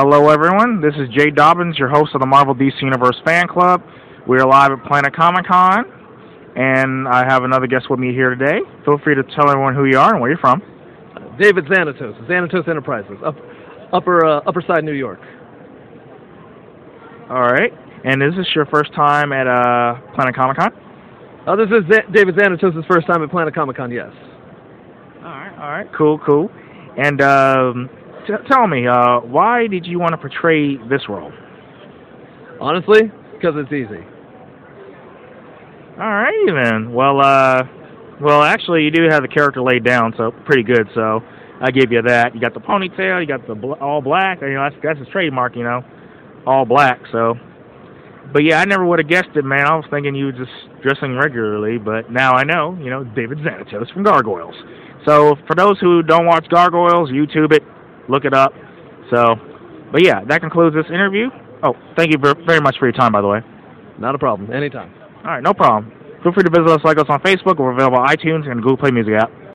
Hello, everyone. This is Jay Dobbins, your host of the Marvel DC Universe Fan Club. We are live at Planet Comic Con, and I have another guest with me here today. Feel free to tell everyone who you are and where you're from. David Xanatos, Xanatos Enterprises, up, upper uh, Upper Side, New York. All right. And is this your first time at uh, Planet Comic Con? Uh, this is Z- David Xanatos' first time at Planet Comic Con. Yes. All right. All right. Cool. Cool. And um, tell me, uh, why did you want to portray this role? Honestly, because it's easy. All right, then. Well, uh, well, actually, you do have the character laid down, so pretty good. So I give you that. You got the ponytail, you got the bl- all black. You know, that's that's his trademark. You know, all black. So, but yeah, I never would have guessed it, man. I was thinking you were just dressing regularly, but now I know. You know, David Xanatos from Gargoyles. So for those who don't watch Gargoyles, YouTube it, look it up. So, but yeah, that concludes this interview. Oh, thank you very much for your time, by the way. Not a problem. Anytime. All right, no problem. Feel free to visit us, like us on Facebook. We're available on iTunes and Google Play Music app.